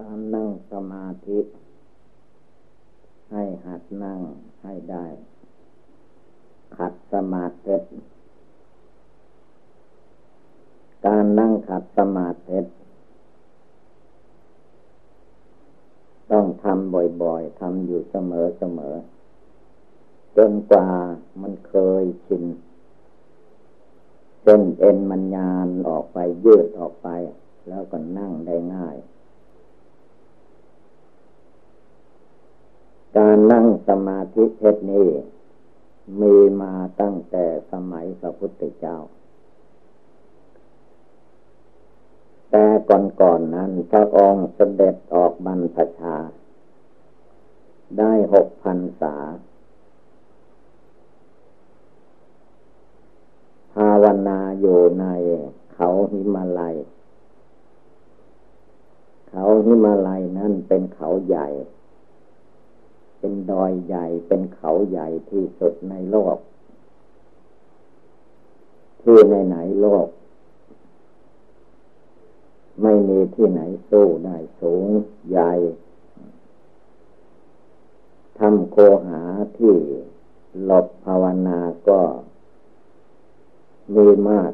การนั่งสมาธิ ให้หัดนั่งให้ได้ ขัดสมาธิการนั่งขัดสมาธิต้องทำบ่อยๆทำอยู่เสมอๆจนกว่ามันเคยชินเส้นเอ็นมันยานออกไปยืดออกไป แล้วก็นั่งได้ง่าย การนั่งสมาธิเพชรนี้ มีมาตั้งแต่สมัยพระพุทธเจ้า แต่ก่อนๆนนั้นพระองค์เสด็จออกบรรพชา ได้หกพันษา ภาวนาอยู่ในเขาหิมาลัย เขาหิมาลัยนั้นเป็นเขาใหญ่ เป็นดอยใหญ่เป็นเขาใหญ่ที่สุดในโลก ที่ในไหนโลก ไม่มีที่ไหนสู้ได้สูงใหญ่ทำโคหาที่หลบภาวนาก็มีมาก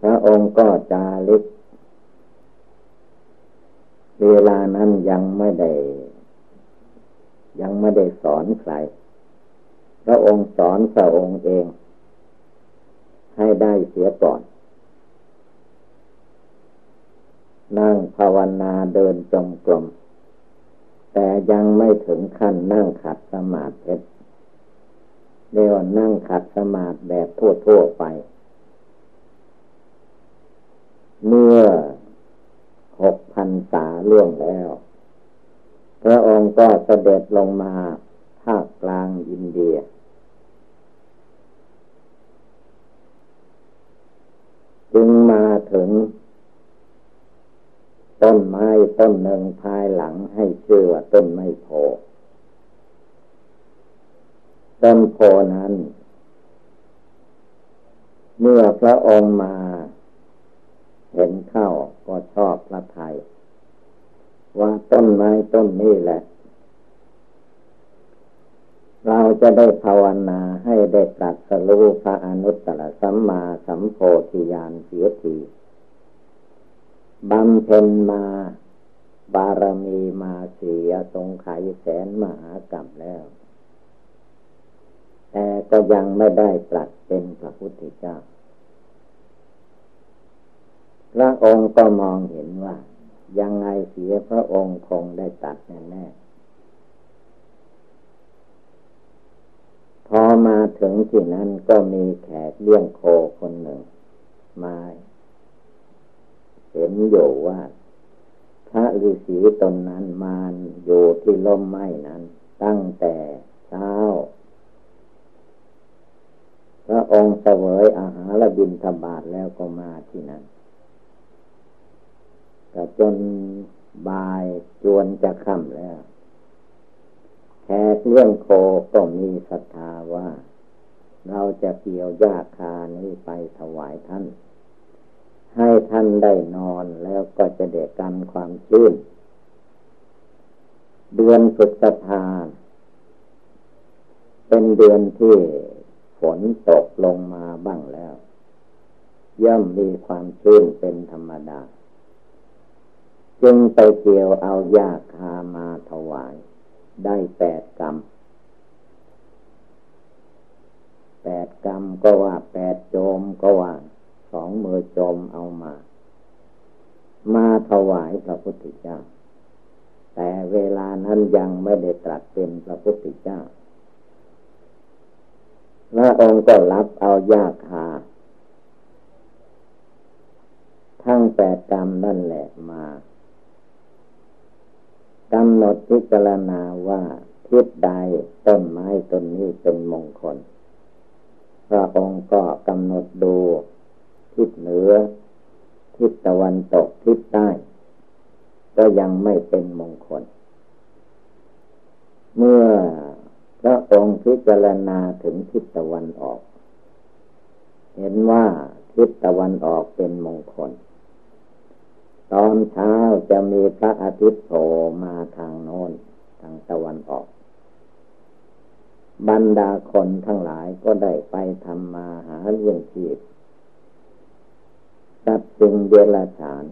พระองค์ก็จาริก เวลานั้นยังไม่ได้ ยังไม่ได้สอนใคร พระองค์สอนพระองค์เอง ให้ได้เสียก่อน นั่งภาวนาเดินจงกรม แต่ยังไม่ถึงขั้นนั่งขัดสมาธิเรียกว่านั่งขัดสมาธิแบบทั่วๆไป เมื่อหกพันษาล่วงแล้ว พระองค์ก็เสด็จลงมาภาคกลางอินเดีย จึงมาถึง ต้นไม้ต้นหนึ่งภายหลังให้ชื่อว่าต้นไม้โพต้นโพนั้น เมื่อพระองค์มา เห็นเข้าก็ชอบพระไทย ว่าต้นไม้ต้นนี้แหละ เราจะได้ภาวนาให้ได้ตรัสรู้พระอนุตตรสัมมาสัมโพธิญาณเสียทีบำเพ็ญมาบารมีมาเสียสงไขแสนมหากรรมแล้ว แต่ก็ยังไม่ได้ตรัสเป็นพระพุทธเจ้า พระองค์ก็มองเห็นว่า ยังไงเสียพระองค์คงได้ตัดแน่พอมาถึงที่นั้นก็มีแขกเลี้ยงโคคนหนึ่ง มาเห็นอยู่ว่า พระฤาษีตนนั้นมาอยู่ที่ล่มไม้นั้น ตั้งแต่เช้าพระองค์เสวยอาหารบินทบาทแล้วก็มาที่นั้น ก็จนบ่ายจวนจะค่ำแล้ว แขกเรื่องโคก็มีศรัทธาว่า เราจะเกี่ยวหญ้าคานี้ไปถวายท่าน ให้ท่านได้นอนแล้วก็จะเด็กกันความชื่นเดือนสุดทาเป็นเดือนที่ฝนตกลงมาบ้างแล้ว ย่อมมีความชื้นเป็นธรรมดา จึงไปเกี่ยวเอายาคามาถวาย ได้แปดกรรมแปดกรรมก็ว่าแปดโจมก็ว่าสองมือโจมเอามา มาถวายพระพุทธเจ้า แต่เวลานั้นยังไม่ได้ตรัสเป็นพระพุทธเจ้าพระองค์ก็รับเอายาคาทั้งแปดกรรมนั่นแหละมา กำหนดพิจารณาว่าทิศใดต้นไม้ต้นนี้เป็นมงคล พระองค์ก็กำหนดดูทิศเหนือ ทิศตะวันตกทิศใต้ ก็ยังไม่เป็นมงคล เมื่อพระองค์พิจารณาถึงทิศตะวันออก เห็นว่าทิศตะวันออกเป็นมงคล ตอนเช้าจะมีพระอาทิตย์โผล่มาทางโน้นทางตะวันออก บรรดาคนทั้งหลายก็ได้ไปทำมาหาเรื่องชีพสัตว์สิ่งเดรัจฉาน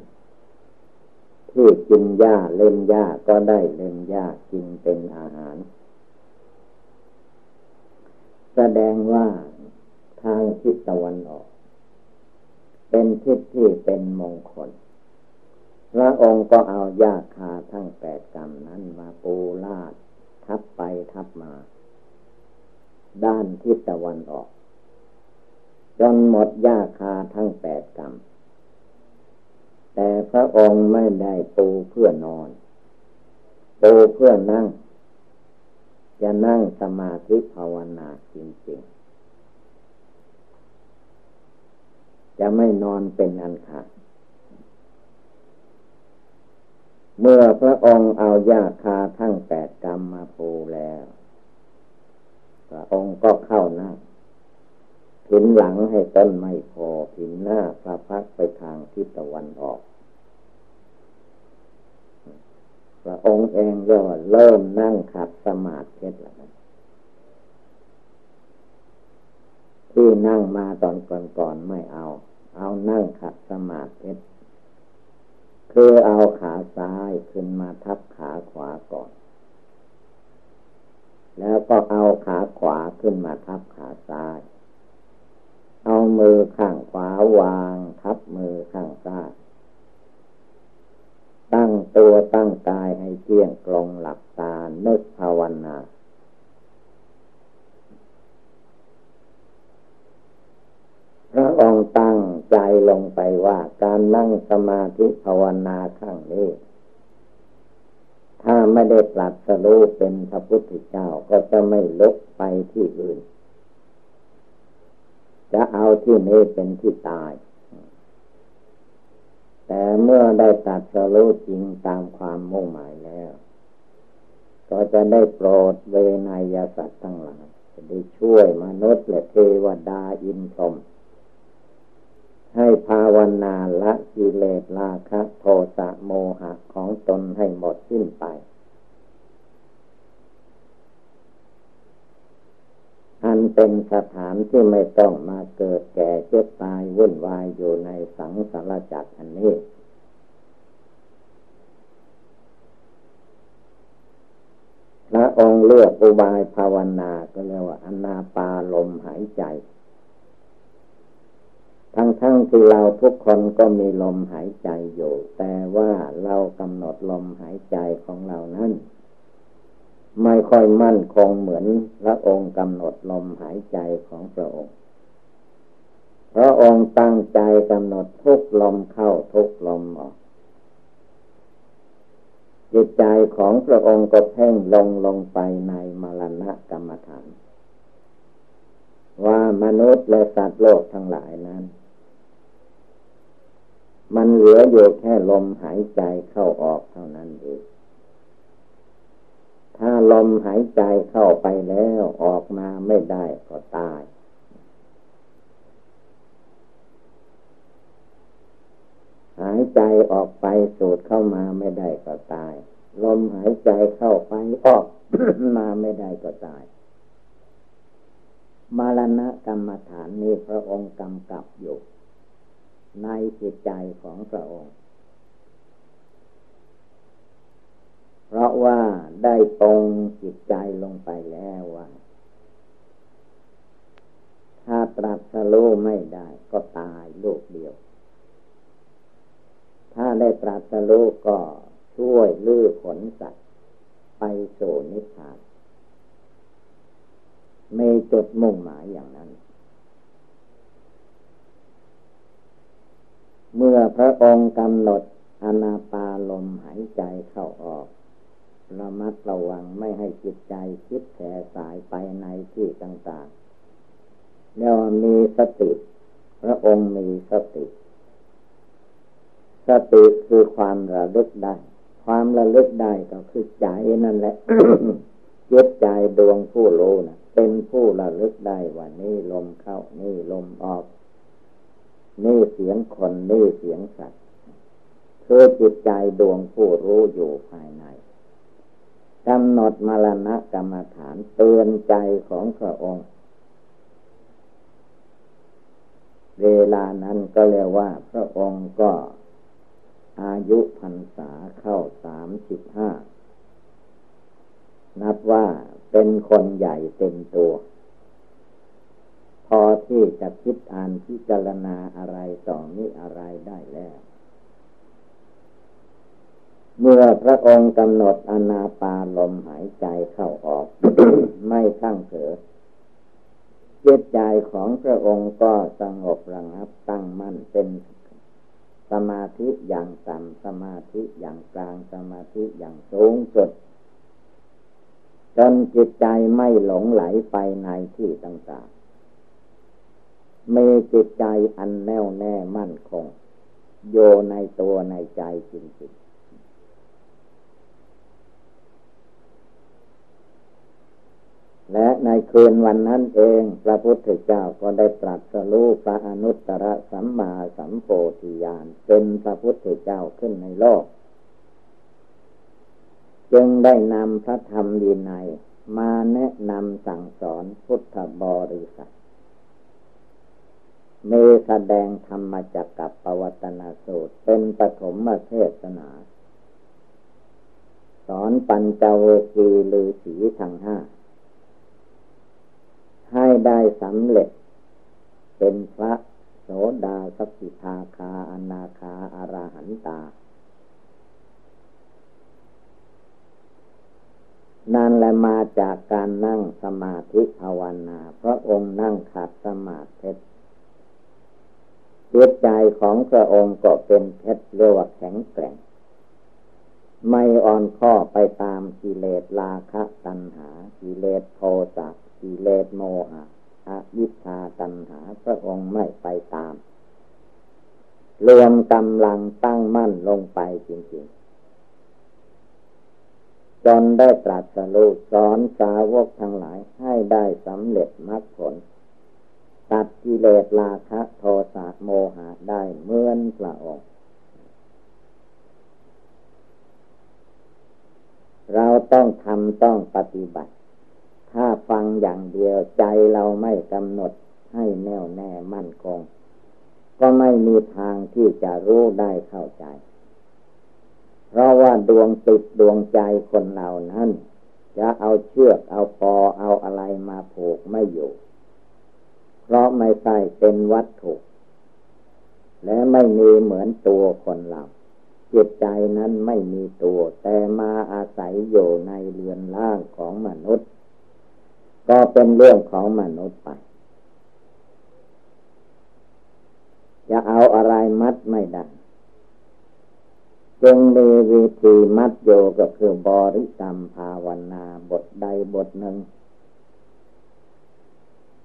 ที่กินหญ้าเล่นหญ้าก็ได้เล่นหญ้ากินเป็นอาหาร แสดงว่าทางทิศตะวันออก เป็นทิศที่เป็นมงคล พระองค์ก็เอาหญ้าคาทั้งแปดกรรมนั้นมาปูลาด ทับไปทับมา ด้านทิศตะวันออกจนหมดหญ้าคาทั้งแปดกรรม แต่พระองค์ไม่ได้ปูเพื่อนอน ปูเพื่อนั่ง จะนั่งสมาธิภาวนาจริงๆ จะไม่นอนเป็นอันขาด เมื่อพระองค์เอายาคาทั้งแปดกรรมมาปูแล้ว พระองค์ก็เข้านั่งผินหลังให้ต้นไม่พอผินหน้าพระพักไปทางทิศตะวันออก พระองค์เองก็เริ่มนั่งขัดสมาธิแล้วที่นั่งมาตอนก่อนๆไม่เอา เอานั่งขัดสมาธิ คือเอาขาซ้ายขึ้นมาทับขาขวาก่อน แล้วก็เอาขาขวาขึ้นมาทับขาซ้าย เอามือข้างขวาวางทับมือข้างซ้าย ตั้งตัวตั้งกายให้เที่ยง การนั่งสมาธิภาวนาข้างนี้ ถ้าไม่ได้ปรัสรู้เป็นพระพุทธเจ้าก็จะไม่ลุกไปที่อื่น จะเอาที่นี้เป็นที่ตาย แต่เมื่อได้ตรัสรู้จริงตามความมุ่งหมายแล้ว ก็จะได้โปรดเวนยสัตว์ทั้งหลายจะได้ช่วยมนุษย์และเทวดาอินทรม ให้ภาวนาละกิเลสราคะโทสะโมหะของตนให้หมดสิ้นไป อันเป็นสถานที่ไม่ต้องมาเกิดแก่เจ็บตายวุ่นวายอยู่ในสังสารจักรอันนี้พระองค์เลือกอุบายภาวนาก็เรียกว่าอนาปาลมหายใจ ทั้งๆทที่เราทุกคนก็มีลมหายใจอยู่ แต่ว่าเรากำหนดลมหายใจของเรานั้นไม่ค่อยมั่นคงเหมือนพระองค์กำหนดลมหายใจของพระองค์ พระองค์ตั้งใจกำหนดทุกลมเข้าทุกลมออกจิตใจของพระองค์ก็เพ่งลงลงไปในมรณะกรรมฐานว่ามนุษย์และสัตว์โลกทั้งหลายนั้น มันเหลืออยู่แค่ลมหายใจเข้าออกเท่านั้นเอง ถ้าลมหายใจเข้าไปแล้วออกมาไม่ได้ก็ตาย หายใจออกไปสูดเข้ามาไม่ได้ก็ตาย ลมหายใจเข้าไปออกมาไม่ได้ก็ตาย มารณะกรรมฐานนี้พระองค์กำกับอยู่ ในจิตใจของพระองค์ เพราะว่าได้ตรงจิตใจลงไปแล้วว่า ถ้าตรัสรู้ไม่ได้ก็ตายลูกเดียว ถ้าได้ตรัสรู้ก็ช่วยลื้อขนสัตว์ไปสู่นิพพานไม่จดมุ่งหมายอย่างนั้น เมื่อพระองค์กำหนดอนาปาลมหายใจเข้าออกระมัดระวังไม่ให้จิตใจคิดแผ่สายไปในที่ต่างๆแล้วมีสติ พระองค์มีสติ สติคือความระลึกได้ ความระลึกได้ก็คือใจนั่นแหละจิตใจดวงผู้รู้นะเป็นผู้ระลึกได้ว่านี่ลมเข้านี่ลมออก นี่เสียงคนนี่เสียงสัตว์คือจิตใจดวงผู้รู้อยู่ภายในกำหนดมรณะกรรมฐานเตือนใจของพระองค์ เวลานั้นก็เรียกว่า พระองค์ก็อายุพรรษาเข้าสามสิบห้า นับว่าเป็นคนใหญ่เต็มตัว อที่จะคิดอ่านพิจารณาอะไรต่อนี้อะไรได้แล้ว เมื่อพระองค์กำหนดอนาปาลมหายใจเข้าออก ไม่ทั้งเถิดจิตใจของพระองค์ก็สงบระงับตั้งมั่นเป็นสมาธิอย่างต่ำสมาธิอย่างกลางสมาธิอย่างสูงสุดจนจิตใจไม่หลงไหลไปในที่ต่างๆ มีจิตใจอันแน่วแน่มั่นคง โยในตัวในใจจริงๆ และในคืนวันนั้นเอง พระพุทธเจ้าก็ได้ตรัสรู้พระอนุตตรสัมมาสัมโพธิญาณเป็นพระพุทธเจ้าขึ้นในโลก จึงได้นำพระธรรมดีในมาแนะนำสั่งสอนพุทธบริษัท มแสดงธรรมจักกับปวัตนาสูตร เป็นปฐมเทศนา สอนปัญจเวกีลือสีทั้งห้า ให้ได้สำเร็จ เป็นพระโสดาสกิทาคาอนาคาอาราหันตา นั่นแหละมาจากการนั่งสมาธิภาวนา พระองค์นั่งขัดสมาธิ จิตใจของพระองค์ก็เป็นเพชรเรียกว่าแข็งแกร่ง ไม่อ่อนข้อไปตามกิเลสราคะตัณหากิเลสโทสะกิเลสโมหะอวิชชาตัณหาพระองค์ไม่ไปตาม รวมกำลังตั้งมั่นลงไปจริงๆ จนได้ตรัสรู้สอนสาวกทั้งหลายให้ได้สำเร็จมรรคผล ตัดกิเลสราคะโทสะโมหะได้เหมือนพระองค์เราต้องทำต้องปฏิบัติ ถ้าฟังอย่างเดียวใจเราไม่กำหนดให้แน่วแน่มั่นคง ก็ไม่มีทางที่จะรู้ได้เข้าใจ เพราะว่าดวงติดดวงใจคนเหล่านั้น จะเอาเชือกเอาปอเอาอะไรมาผูกไม่อยู่ เพราะไม่ใช่เป็นวัตถุ และไม่มีเหมือนตัวคนเราจิตใจนั้นไม่มีตัว แต่มาอาศัยอยู่ในเรือนร่างของมนุษย์ ก็เป็นเรื่องของมนุษย์ไปจะเอาอะไรมัดไม่ได้จึงมีวิธีมัดโยก็คือบริกรรมภาวนาบทใดบทหนึ่ง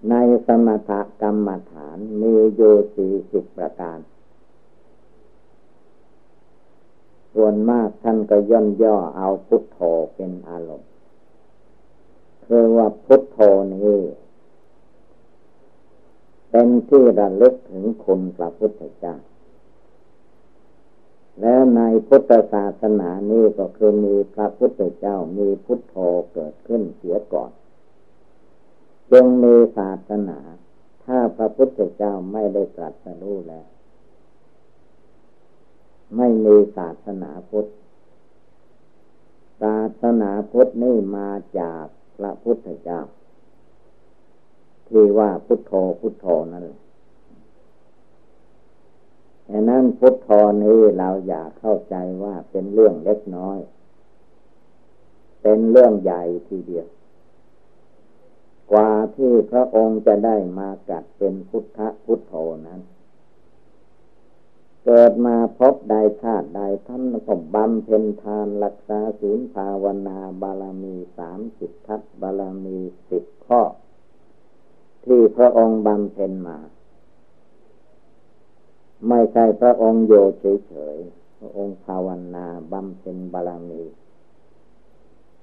ในสมถกรรมฐานมีอยู่สี่สิบประการ ส่วนมากท่านก็ย่นย่อเอาพุทโธเป็นอารมณ์คือว่าพุทโธนี้ เป็นที่ระลึกถึงคุณพระพุทธเจ้าแล้วในพุทธศาสนานี้ก็คือมีพระพุทธเจ้ามีพุทโธเกิดขึ้นเสียก่อน จงมีศาสนา ถ้าพระพุทธเจ้าไม่ได้ตรัสรู้แล้ว ไม่มีศาสนาพุทธศาสนาพุทธนี่มาจากพระพุทธเจ้า ที่ว่าพุทโธพุทโธนั่นแหละดังนั้นพุทโธนี้เราอย่าเข้าใจว่าเป็นเรื่องเล็กน้อย เป็นเรื่องใหญ่ทีเดียว กว่าที่พระองค์จะได้มากัดเป็นพุทธพุทโธนั้น เกิดมาพบใดชาติใดท่านก็บำเพ็ญทานรักษาศีลภาวนาบารมีสามสิบทัศบารมีสิบข้อ ที่พระองค์บำเพ็ญมา ไม่ใช่พระองค์โยเฉยๆพระองค์ภาวนาบำเพ็ญบารมี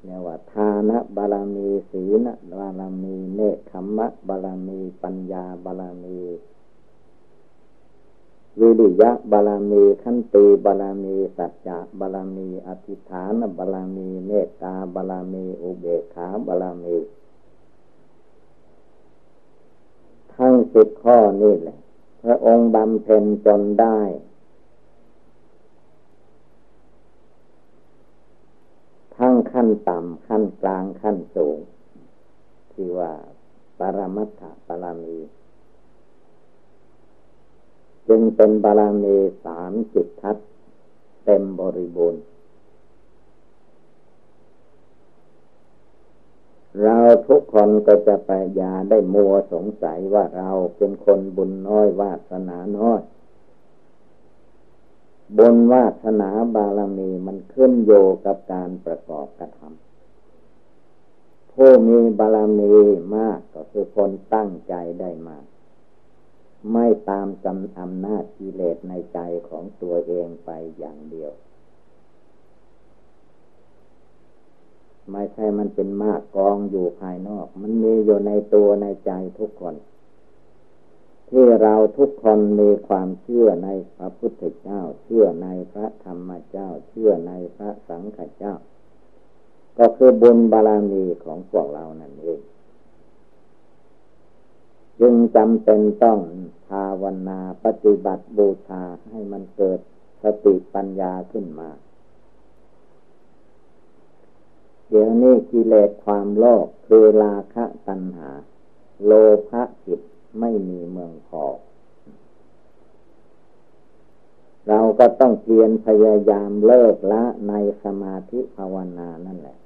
เนี่ยว่าทานะบารมีศีลบารมีเนคขมะบารมีปัญญาบารมีวิริยะบาลามีขันติบาลามีสัจจะบาลามีอธิฐานบาลามีเมตตาบาลามีอุเบกขาบาลามีทั้งสิบข้อนี่แหละ พระองค์บำเพ็ญจนได้ ทั้ง ขั้นต่ำขั้นกลางขั้นสูง ที่ว่าปรมัตถปรามี จึงเป็นบารมีสามจิตทัศเต็มบริบูรณ์ เราทุกคนก็จะไปยาได้มัวสงสัยว่าเราเป็นคนบุญน้อยวาสนาน้อย บุญวาสนาบารมีมันขึ้นโยกับการประกอบกระทำผู้มีบารมีมากก็คือคนตั้งใจได้มาก ไม่ตามกำอำนาจกิเลสในใจของตัวเองไปอย่างเดียว ไม่ใช่มันเป็นมากกองอยู่ภายนอก มันมีอยู่ในตัวในใจทุกคน ที่เราทุกคนมีความเชื่อในพระพุทธเจ้า เชื่อในพระธรรมเจ้า เชื่อในพระสังฆเจ้า ก็คือบุญบารมีของพวกเรานั่นเอง จึงจำเป็นต้องภาวนาปฏิบัติบูชาให้มันเกิดสติปัญญาขึ้นมา เดี๋ยวนี้กิเลสความโลภคือราคะตัณหา โลภะจิต ไม่มีเมืองพอ เราก็ต้องเพียรพยายามเลิกละในสมาธิภาวนานั่นแหละ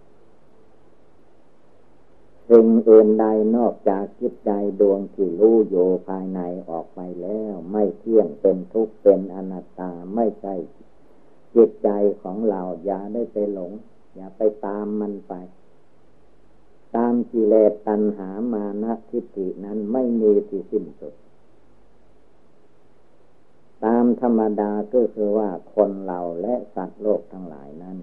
สิ่งอื่นใดนอกจากจิตใจดวงที่รู้โยภายในออกไปแล้ว ไม่เที่ยงเป็นทุกข์เป็นอนัตตาไม่ใช่จิตใจของเราอย่าได้ไปหลง อย่าไปตามมันไป ตามกิเลสตัณหามานะทิฏฐินั้นไม่มีที่สิ้นสุด ตามธรรมดาก็คือว่าคนเราและสัตว์โลกทั้งหลายนั้น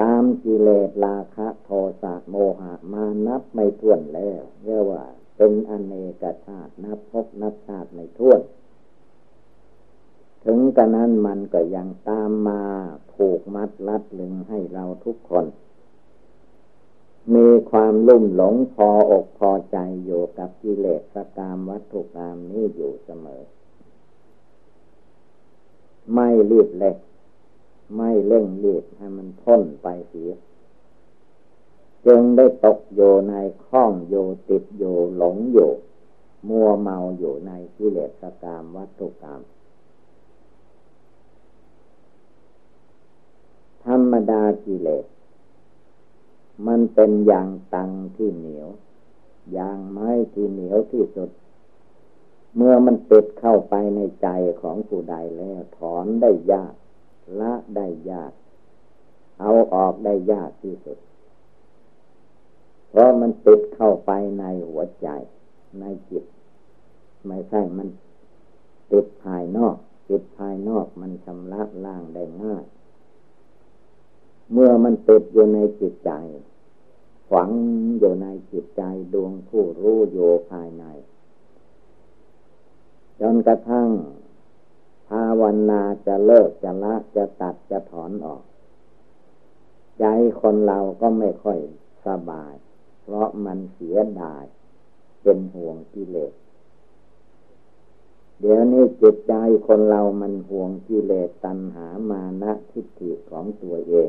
ตามกิเลสราคะโทสะโมหะมานับไม่ถ้วนแล้วเรียกว่า เป็นอเนกชาตินับพบนับชาติไม่ถ้วนถึงกระนั้นมันก็ยังตามมาผูกมัดลัดลึงให้เราทุกคน มีความลุ่มหลงพออกพอใจอยู่กับกิเลสกามวัตถุกรรมนี้อยู่เสมอ ไม่รีบเล็ก ไม่เร่งรีบให้มันพ้นไปเสีย จึงได้ตกโยในข้องโยติดโยหลงโยมัวเมาอยู่ในกิเลสกรรมวัตถุกรรมธรรมดากิเลส มันเป็นยางตังที่เหนียวยางไม้ที่เหนียวที่สุด เมื่อมันติดเข้าไปในใจของผู้ใดแล้ว ถอนได้ยาก ละได้ยาก เอาออกได้ยากที่สุด เพราะมันติดเข้าไปในหัวใจ ในจิต ไม่ใช่มันติดภายนอก ติดภายนอกมันชำระล่างได้ง่าย เมื่อมันติดอยู่ในจิตใจ ฝังอยู่ในจิตใจดวงผู้รู้โยภายใน จนกระทั่งภาวนาจะเลิกจะละจะตัดจะถอนออก ใจคนเราก็ไม่ค่อยสบาย เพราะมันเสียดาย เป็นห่วงกิเลสเดี๋ยวนี้จิตใจคนเรามันห่วงกิเลสตัณหามานะทิฏฐิของตัวเอง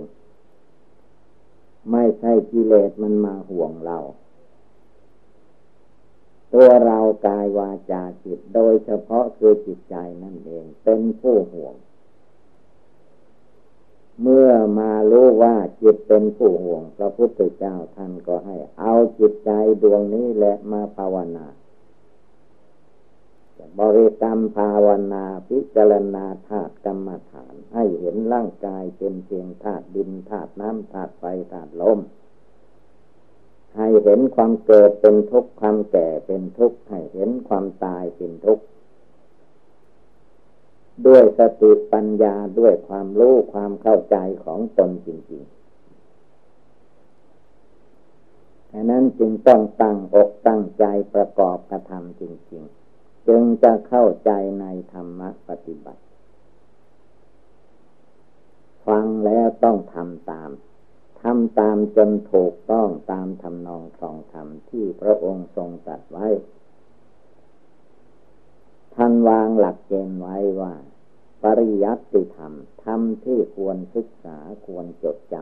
ไม่ใช่กิเลสมันมาห่วงเรา ตัวเรากายวาจาจิตโดยเฉพาะคือจิตใจนั่นเอง เป็นผู้ห่วง เมื่อมารู้ว่าจิตเป็นผู้ห่วง พระพุทธเจ้าท่านก็ให้ เอาจิตใจดวงนี้แหละมาภาวนา บริกรรมภาวนาพิจารณาธาตุกรรมฐาน ให้เห็นร่างกายเป็นเพียงธาตุดินธาตุน้ำธาตุไฟธาตุลมให้เห็นความเกิดเป็นทุกข์ความแก่เป็นทุกข์ให้เห็นความตายเป็นทุกข์ด้วยสติปัญญาด้วยความรู้ความเข้าใจของตนจริงๆดังนั้นจึงต้องตั้งอกตั้งใจประกอบกระทำจริง ๆ จึงจะเข้าใจในธรรมะปฏิบัติ ฟังแล้วต้องทำตามทำตามจนถูกต้องตามทำนองครองธรรมที่พระองค์ทรงตัดไว้ ท่านวางหลักเกณฑ์ไว้ว่า ปริยัติธรรมธรรมที่ควรศึกษาควรจดจ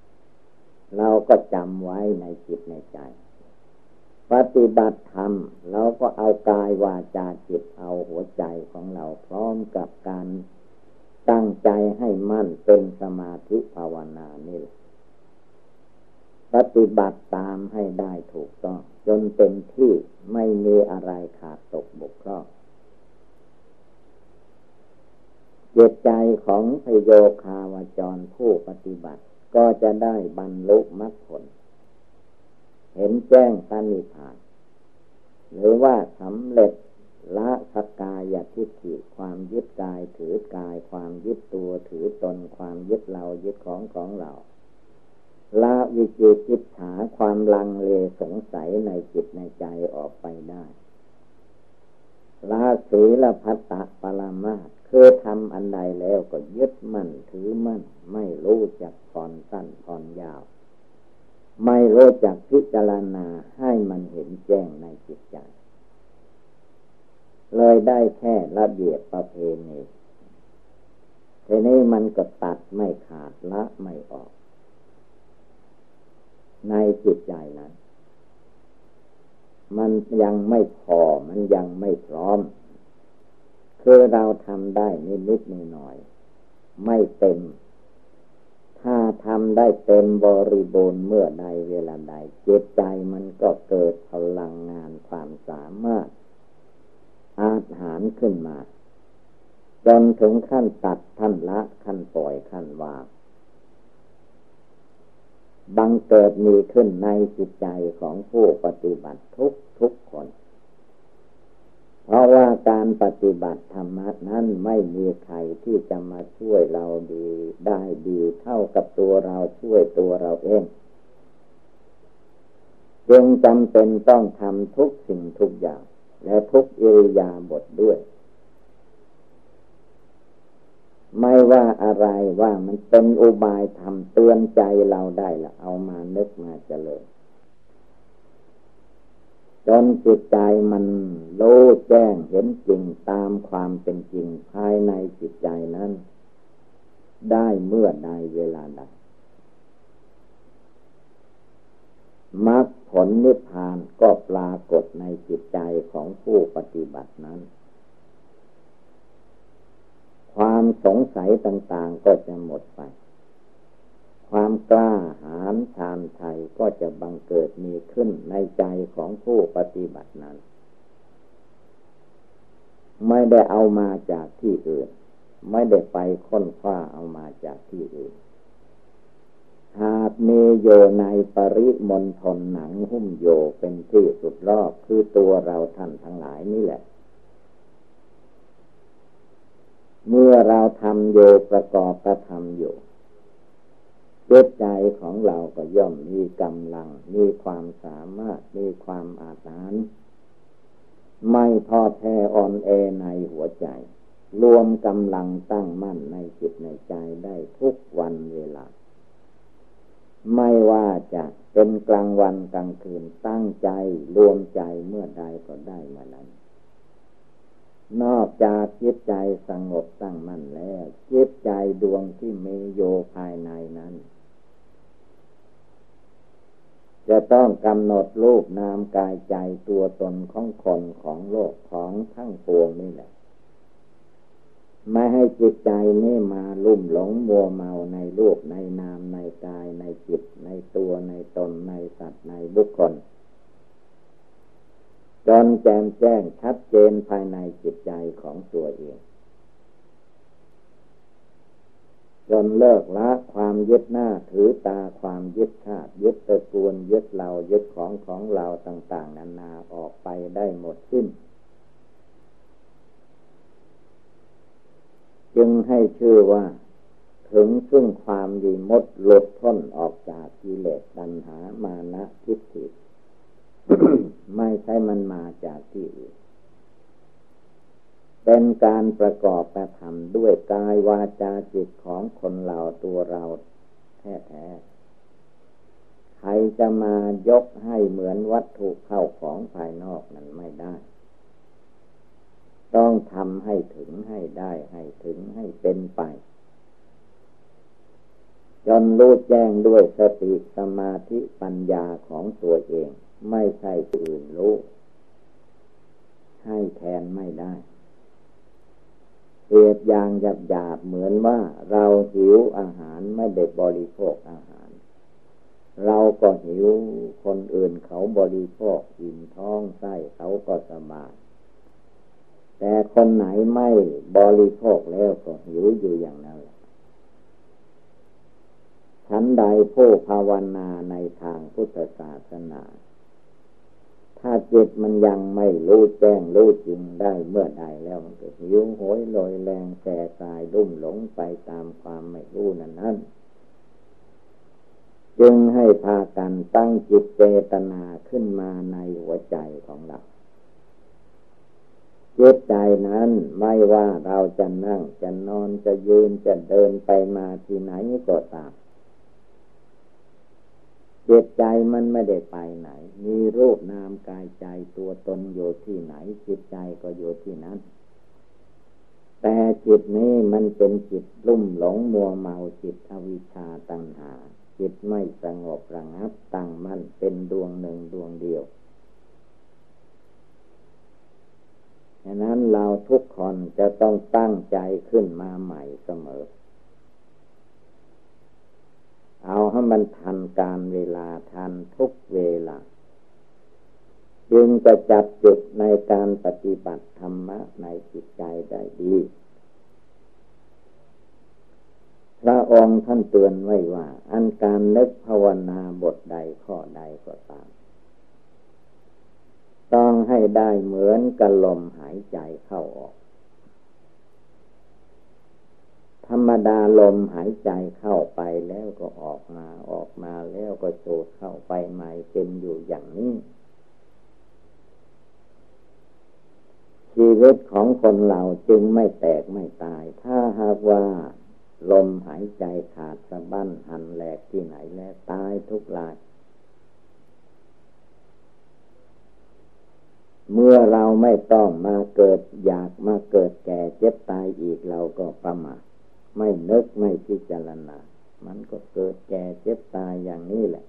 ำเราก็จำไว้ในจิตในใจ ปฏิบัติธรรมเราก็เอากายวาจาจิตเอาหัวใจของเราพร้อมกับการตั้งใจให้มั่นเป็นสมาธิภาวนานี่แหละปฏิบัติตามให้ได้ถูกต้อง จนเต็มที่ไม่มีอะไรขาดตกบกพร่องเจตใจของพโยคาวจรผู้ปฏิบัติ ก็จะได้บรรลุมรรคผล เห็นแจ้งสันนิพาน หรือว่าสำเร็จละสกายทิฏฐิความยึดกายถือกาย ความยึดตัวถือตนความยึดเรายึดของของเราละวิจิจิตหาความลังเลสงสัยในจิตในใจออกไปได้ละศีลพัตตะปรามาตคือทำอันใดแล้วก็ยึดมั่นถือมั่น ไม่รู้จักผ่อนสั้นผ่อนยาว ไม่รู้จักพิจารณาให้มันเห็นแจ้งในจิตใจ เลยได้แค่ระเบียบประเพณีทีนี้มันก็ตัดไม่ขาดละไม่ออก ในจิตใจนั้น มันยังไม่พอมันยังไม่พร้อม คือเราทำได้นิดนิดหน่อย ไม่เต็ม ถ้าทำได้เต็มบริบูรณ์เมื่อใดเวลาใดจิตใจมันก็เกิดพลังงานความสามารถ อาหารขึ้นมา จนถึงขั้นตัดท่านละขั้นปล่อยขั้นวางบังเกิดมีขึ้นในจิตใจของผู้ปฏิบัติทุกทุกคน เพราะว่าการปฏิบัติธรรมนั้นไม่มีใครที่จะมาช่วยเราดีได้ดีเท่ากับตัวเราช่วยตัวเราเองจึงจำเป็นต้องทำทุกสิ่งทุกอย่าง และทุกอิริยาบถด้วย ไม่ว่าอะไรว่ามันเป็นอุบายทำเตือนใจเราได้ละเอามานึกมาเจริญ จนจิตใจมันรู้แจ้งเห็นจริงตามความเป็นจริงภายในจิตใจนั้น ได้เมื่อใดเวลาใดมรรคผลนิพพานก็ปรากฏในจิตใจของผู้ปฏิบัตินั้น ความสงสัยต่าง ๆก็จะหมดไป ความกล้าหาญชาญชัยก็จะบังเกิดมีขึ้นในใจของผู้ปฏิบัตินั้น ไม่ได้เอามาจากที่อื่น ไม่ได้ไปค้นคว้าเอามาจากที่อื่น หากมีโยในปริมณฑลหนังหุ้มโยเป็นที่สุดรอบคือตัวเราท่านทั้งหลายนี่แหละเมื่อเราทำโยประกอบกระทำอยู่ จิตใจของเราก็ย่อมมีกำลัง มีความสามารถ มีความอาถรรพ์ไม่ท้อแท้อ่อนแอในหัวใจ รวมกำลังตั้งมั่นในจิตในใจได้ทุกวันเวลา ไม่ว่าจะเป็นกลางวันกลางคืนตั้งใจรวมใจเมื่อใดก็ได้มานั้น นอกจากจิตใจสงบตั้งมั่นแล้วจิตใจดวงที่มีโยภายในนั้น จะต้องกำหนดรูปนามกายใจตัวตนของคนของโลกของทั้งปวงนี่แหละ ไม่ให้จิตใจนี่มาลุ่มหลงมัวเมาในรูปในนามในกายในจิต ในตัวในตนในสัตว์ในบุคคลจนแจมแจ้งชัดเจนภายในจิตใจของตัวเองจนเลิกละความยึดหน้าถือตาความยึดชาติยึดตะ กูลยึดเรายึดของของเราต่าง ๆนานาออกไปได้หมดสิ้น จึงให้ชื่อว่า ถึงซึ่งความดีมดหลุดพ้นออกจากกิเลสตัณหามานะทิฏฐิไม่ใช่มันมาจากที่อื่นเป็นการประกอบประทำด้วยกายวาจาจิตของคนเราตัวเราแท้ๆ ใครจะมายกให้เหมือนวัตถุเข้าของภายนอกนั้นไม่ได้ ต้องทำให้ถึงให้ได้ให้ถึงให้เป็นไป จนรู้แจ้งด้วยสติสมาธิปัญญาของตัวเอง ไม่ใช่อื่นรู้ ให้แทนไม่ได้เปรียบอย่างหยาบหยาบเหมือนว่าเราหิวอาหารไม่ได้บริโภคอาหาร เราก็หิว คนอื่นเขาบริโภคอิ่มท้องไส้เขาก็สบาย แต่คนไหนไม่บริโภคแล้วก็หิวอยู่อย่างนั้นฉันใดผู้ภาวนาในทางพุทธศาสนา ถ้าจิตมันยังไม่รู้แจ้งรู้จริงได้เมื่อใดแล้วมันก็หิวโหยลอยแรงแก่ตายรุ่มหลงไปตามความไม่รู้นั้นนั้น จึงให้พากันตั้งจิตเจตนาขึ้นมาในหัวใจของเราจิตใจนั้นไม่ว่าเราจะนั่งจะนอนจะยืนจะเดินไปมาที่ไหนก็ตามจิตใจมันไม่ได้ไปไหน มีรูปนามกายใจตัวตนอยู่ที่ไหน จิตใจก็อยู่ที่นั้น แต่จิตนี้มันเป็นจิตลุ่มหลงมัวเมาจิตอวิชชาตัณหา จิตไม่สงบระงับตั้งมั่นเป็นดวงหนึ่งดวงเดียวฉะนั้นเราทุกคนจะต้องตั้งใจขึ้นมาใหม่เสมอ เอาให้มันทันการเวลาทันทุกเวลา จึงจะจับจุดในการปฏิบัติธรรมะในจิตใจได้ดี พระองค์ท่านเตือนไว้ว่า อันการนึกภาวนาบทใดข้อใดก็ตาม ต้องให้ได้เหมือนกับลมหายใจเข้าออก ธรรมดาลมหายใจเข้าไปแล้วก็ออกมาออกมาแล้วก็โสดเข้าไปใหม่เป็นอยู่อย่างนี้ชีวิตของคนเราจึงไม่แตกไม่ตาย ถ้าหากว่า ลมหายใจขาดสะบั้นหันแหลกที่ไหนแล้วตายทุกราย เมื่อเราไม่ต้องมาเกิดอยากมาเกิดแก่เจ็บตายอีกเราก็ประมาทไม่นึกไม่พิจารณา มันก็เกิดแก่เจ็บตายอย่างนี้แหละ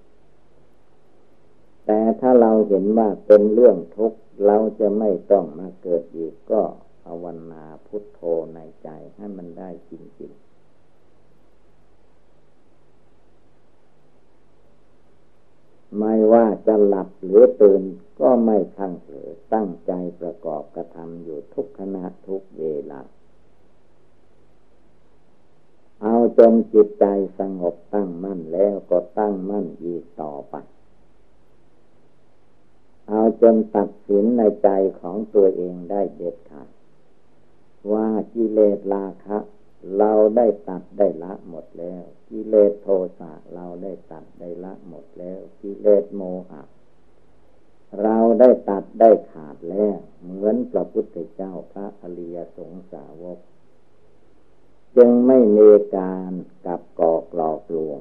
แต่ถ้าเราเห็นว่าเป็นเรื่องทุกข์เราจะไม่ต้องมาเกิดอีกก็ ประกอบกระทำอยู่ทุกขณะทุกเวลา เอาจนจิตใจสงบตั้งมั่นแล้วก็ตั้งมั่นอีกต่อไป เอาจนตัดสินในใจของตัวเองได้เด็ดขาดว่ากิเลสราคะ เราได้ตัดได้ละหมดแล้ว กิเลสโทสะเราได้ตัดได้ละหมดแล้ว กิเลสโมหะ เราได้ตัดได้ขาดแล้ว เหมือนพระพุทธเจ้าพระอริยสงสาวก จึงไม่มีการกับกอกหลอกลวง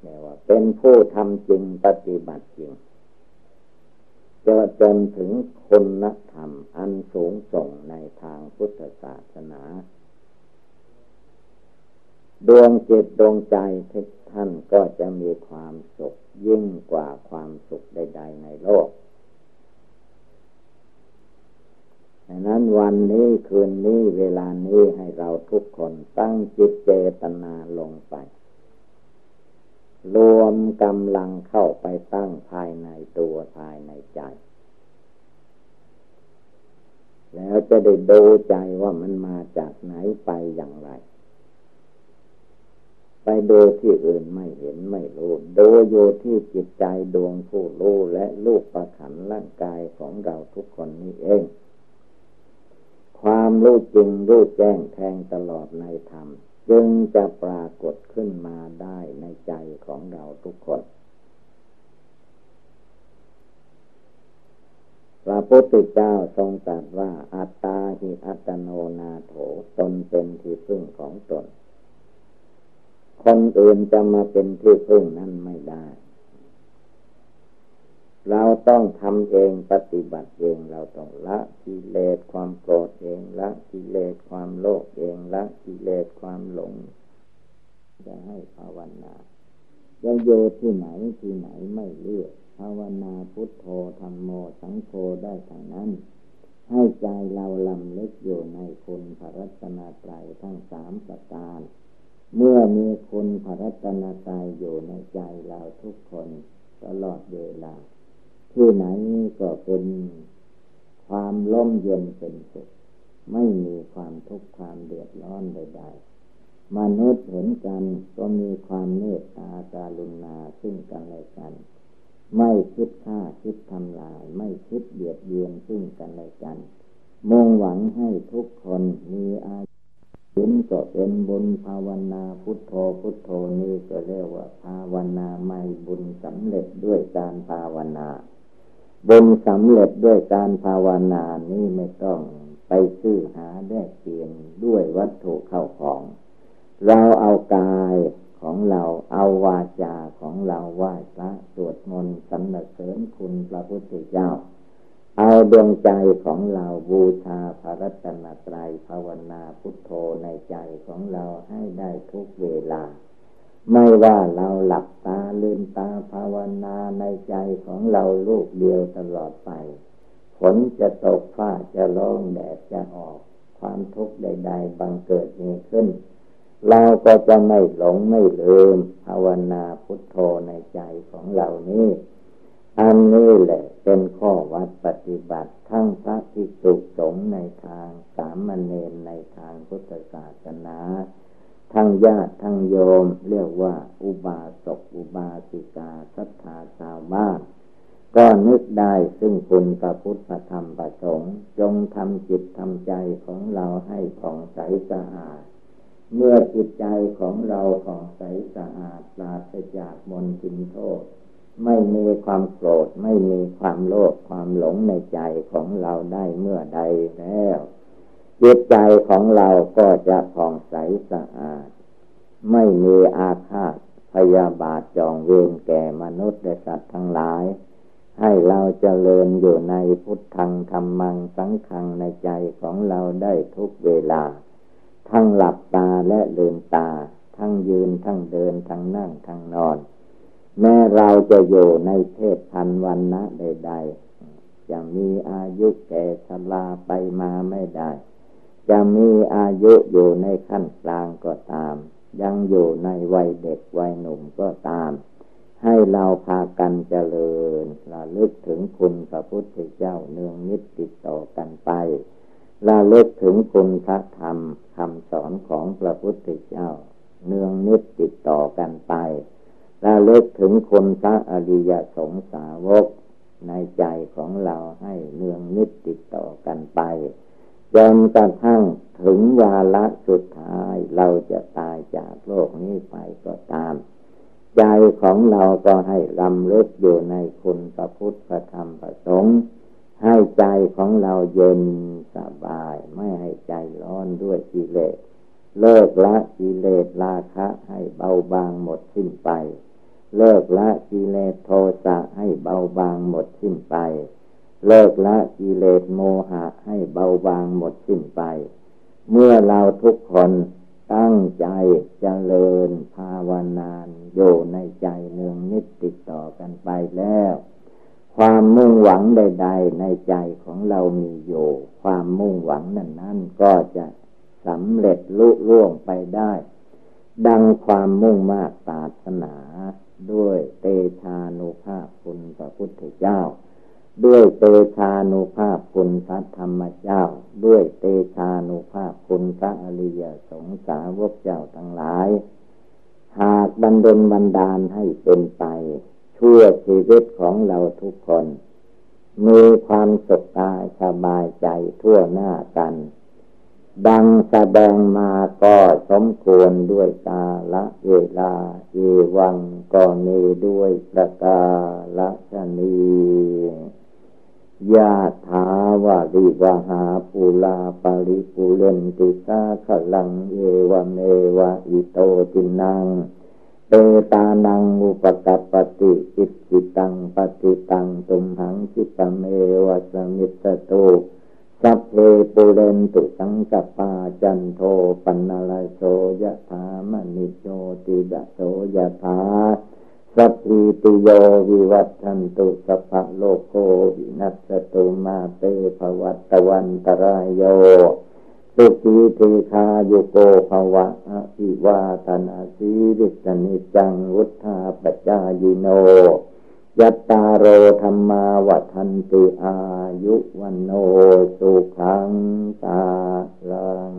เนี่ยว่า เป็นผู้ทำจริงปฏิบัติจริงจะจนถึงคุณธรรมอันสูงส่งในทางพุทธศาสนา ดวงจิตดวงใจทุกท่านก็จะมีความสุขยิ่งกว่าความสุขใด ๆ ในโลกดังนั้นวันนี้คืนนี้เวลานี้ให้เราทุกคนตั้งจิตเจตนาลงไป รวมกำลังเข้าไปตั้งภายในตัวภายในใจ แล้วจะได้ดูใจว่ามันมาจากไหนไปอย่างไร ไปดูที่อื่นไม่เห็นไม่รู้ดูอยู่ที่จิตใจดวงผู้รู้และลูกประขันร่างกายของเราทุกคนนี้เอง ความรู้จริงรู้แจ้งแทงตลอดในธรรม จึงจะปรากฏขึ้นมาได้ในใจของเราทุกคนพระพุทธเจ้าทรงตรัสว่าอัตตาหิอัตโนนาโถตนเป็นที่พึ่งของตน คนอื่นจะมาเป็นที่พึ่งนั้นไม่ได้ เราต้องทำเองปฏิบัติเองเราต้องละกิเลสความโกรธเองละกิเลสความโลภเองละกิเลสความหลง จะให้ภาวนาจะโยที่ไหนที่ไหนไม่เลือกภาวนาพุทโธธรรมโมสังโฆได้ทางนั้น ให้ใจเราลำลึกอยู่ในคุณพระรัตนตรัยทั้งสามประการ เมื่อมีคุณพระรัตนตรัยอยู่ในใจเราทุกคนตลอดเวลา ที่ไหนก็เป็นความล่มเย็นเป็นสุขไม่มีความทุกข์ความเดือดร้อนใดๆมนุษย์เห็นกันก็มีความเมตตาการุณาซึ่งกันและกัน ไม่คิดฆ่าคิดทำลาย ไม่คิดเบียดเบียนซึ่งกันและกัน มุ่งหวังให้ทุกคนมีอา ยุก็เป็นบุญภาวนาพุทโธพุทโธนี้ก็เรียกว่า ภาวนาไม่บุญสำเร็จด้วยการภาวนา บุญสำเร็จด้วยการภาวนานี้ไม่ต้องไปซื้อหาได้เปลี่ยนด้วยวัตถุเข้าของ เราเอากายของเราเอาวาจาของเราไหว้พระสวดมนต์สรรเสริญคุณพระพุทธเจ้า เอาดวงใจของเราบูชาพระรัตน ทุกเวลา ไม่ว่าเราหลับตาลืมตาภาวนาในใจของเราลูกเดียวตลอดไปฝนจะตกฟ้าจะร้องแดดจะออก ความทุกข์ใด ๆ บังเกิดมีขึ้น เราก็จะไม่หลงไม่ลืมภาวนาพุทโธในใจของเรานี้อันนี้แหละเป็นข้อวัดปฏิบัติทั้งพระภิกษุสงฆ์ในทางสามเณรในทางพุทธศาสนา ทั้งญาติทั้งโยมเรียกว่า อุบาสกอุบาสิกาศรัทธาชาวบ้านก็นึกได้ซึ่งคุณพระพุทธธรรมประสงค์ จงทำจิตทำใจของเราให้ผ่องใสสะอาด เมื่อจิตใจของเราผ่องใสสะอาดปราศจากมลทินโทษ ไม่มีความโกรธไม่มีความโลภความหลงในใจของเราได้เมื่อใดแล้ว จิตใจของเราก็จะผ่องใสสะอาด ไม่มีอาฆาตพยาบาทจองเวรแก่มนุษย์และสัตว์ทั้งหลาย ให้เราจเจริญอยู่ในพุทธังธรรมังสังขังในใจของเราได้ทุกเวลา ทั้งหลับตาและลืมตา ทั้งยืนทั้งเดินทั้งนั่งทั้งนอน แม้เราจะอยู่ในเพศพันวันนะใดๆจะมีอายุแก่ชราไปมาไม่ได้ จะมีอายุอยู่ในขั้นกลางก็ตาม ยังอยู่ในวัยเด็กวัยหนุ่มก็ตาม ให้เราพากันเจริญระลึกถึงคุณพระพุทธเจ้าเนืองนิดติดต่อกันไประลึกถึงคุณพระธรรมคำสอนของพระพุทธเจ้า เนืองนิดติดต่อกันไประลึกถึงคุณพระอริยสงสาวกในใจของเราให้เนืองนิดติดต่อกันไป จนกระทั่งถึงวาระสุดท้ายเราจะตายจากโลกนี้ไปก็ตาม ใจของเราก็ให้ลำลึกอยู่ในคุณพระพุทธพระธรรมพระสงฆ์ให้ใจของเราเย็นสบาย ไม่ให้ใจร้อนด้วยกิเลสเลิกละกิเลสราคะให้เบาบางหมดสิ้นไป เลิกละกิเลสโทสะให้เบาบางหมดสิ้นไป เลิกละกิเลสโมหะให้เบาบางหมดสิ้นไป เมื่อเราทุกคนตั้งใจเจริญภาวนานอยู่ในใจเนืองนิดติดต่อกันไปแล้ว ความมุ่งหวังใด ๆ ในใจของเรามีอยู่ ความมุ่งหวังนั้นนั้นก็จะสำเร็จลุล่วงไปได้ ดังความมุ่งมากศาสนาด้วยเตชานุภาพคุณพระพุทธเจ้า ด้วยเตชานุภาพคุณพระธรรมเจ้า ด้วยเตชานุภาพคุณพระอริยสงสาวกเจ้าทั้งหลาย หากบันดลบันดาลให้เป็นไปพื่อชีวิตของเราทุกคน มีความสุขกายสบายใจทั่วหน้ากัน ดังแสดงมาก็สมควรด้วยกาละเวลา เอวังก็มีด้วยประกาละชนี ยาถาวาริวหาปูลาปาริปูเรนติสาขลังเอวเมวะอิโตตินังเตตานังอุปกัปติอิจิตังปฏิตังตุมหังคิปเมวะสมิตตุสัพเพปุเรนตุสังกปาจันโทปันนาลโสยะถามณิโยติดะโสยะถา สัพพิติโยวิวัตทันตุสัพพะโลกโกวินัสตุมาเตภวัตวันตรายโยสุขีเทคาโยโกภวะอภิวาตนาสีริสนิจังวุธาปจายโน ยัตตาโรธรรมาวัฒนติอายุวันโนสุขังตาลัง